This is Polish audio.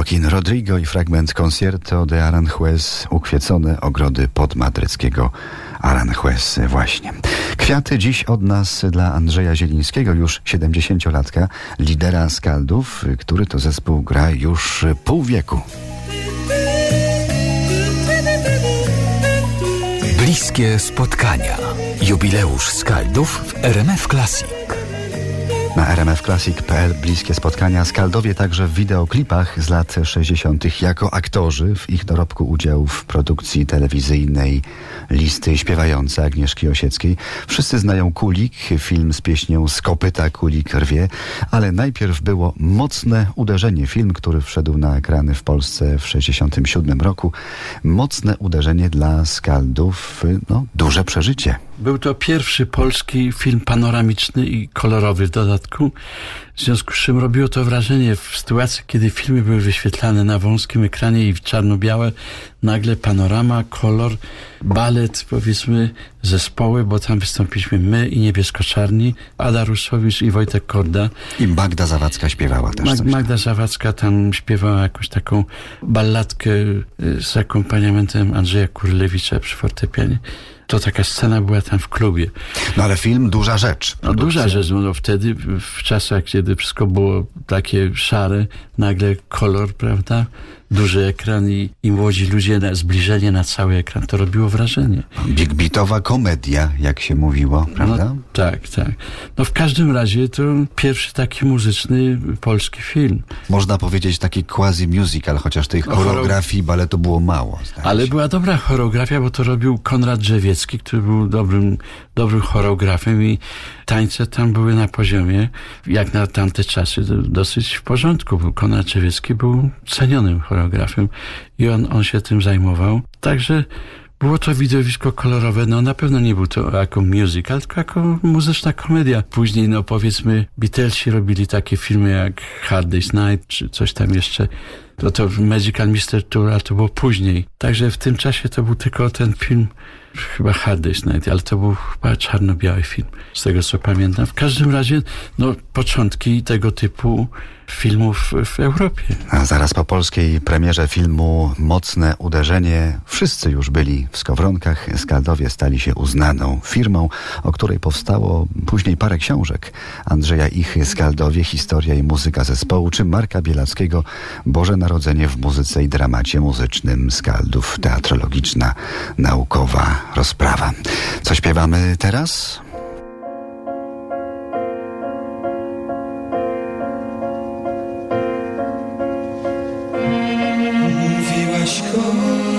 Joaquin Rodrigo i fragment Concierto de Aranjuez ukwiecone ogrody podmadryckiego Aranjuez właśnie. Kwiaty dziś od nas dla Andrzeja Zielińskiego, już 70-latka, lidera Skaldów, który to zespół gra już pół wieku. Bliskie spotkania. Jubileusz Skaldów w RMF Classic. Rmfclassic.pl bliskie spotkania Skaldowie także w wideoklipach z lat 60. jako aktorzy w ich dorobku udział w produkcji telewizyjnej listy śpiewające Agnieszki Osieckiej. Wszyscy znają Kulik, film z pieśnią Z kopyta Kulik rwie, ale najpierw było Mocne uderzenie, film, który wszedł na ekrany w Polsce w 67 roku. Mocne uderzenie dla Skaldów, no duże przeżycie. Był to pierwszy polski film panoramiczny i kolorowy w dodatku. W związku z czym robiło to wrażenie w sytuacji, kiedy filmy były wyświetlane na wąskim ekranie i w czarno-białe, nagle panorama, kolor, balet, powiedzmy, zespoły, bo tam wystąpiliśmy my i Niebiesko-Czarni, Ada Rusowicz i Wojtek Korda. I Magda Zawadzka śpiewała też. Mag Magda Zawadzka tam śpiewała jakąś taką balladkę y, z akompaniamentem Andrzeja Kurlewicza przy fortepianie to taka scena była tam w klubie. No ale film duża rzecz. No duża rzecz, no, no wtedy w czasach, kiedy wszystko było takie szare, nagle kolor, prawda? Duży ekran i, i młodzi ludzie, na, zbliżenie na cały ekran, to robiło wrażenie. Big beatowa komedia, jak się mówiło, prawda? No, tak, tak. No w każdym razie to pierwszy taki muzyczny polski film. Można powiedzieć taki quasi musical, chociaż tej no, choreografii baletu było mało. Ale się. była dobra choreografia, bo to robił Konrad Drzewiecki, który był dobrym, dobrym choreografem i tańce tam były na poziomie, jak na tamte czasy, dosyć w porządku. Konrad Drzewiecki był cenionym choreografem choreografem i on, on się tym zajmował. Także było to widowisko kolorowe, no na pewno nie był to jako musical, tylko jako muzyczna komedia. Później, no powiedzmy, Beatlesi robili takie filmy jak Hard Day's Night, czy coś tam jeszcze. To to Magical Mister Tour, to było później. Także w tym czasie to był tylko ten film, chyba Hard Day's Night, ale to był chyba czarno-biały film, z tego co pamiętam. W każdym razie, no początki tego typu filmów w Europie. A zaraz po polskiej premierze filmu Mocne Uderzenie wszyscy już byli w Skowronkach. Skaldowie stali się uznaną firmą, o której powstało później parę książek. Andrzeja Ichy Skaldowie, Historia i muzyka zespołu, czy Marka Bielackiego Boże Narodzenie w muzyce i dramacie muzycznym Skaldów, teatrologiczna, naukowa rozprawa. Co śpiewamy teraz? Mówiłaś kocham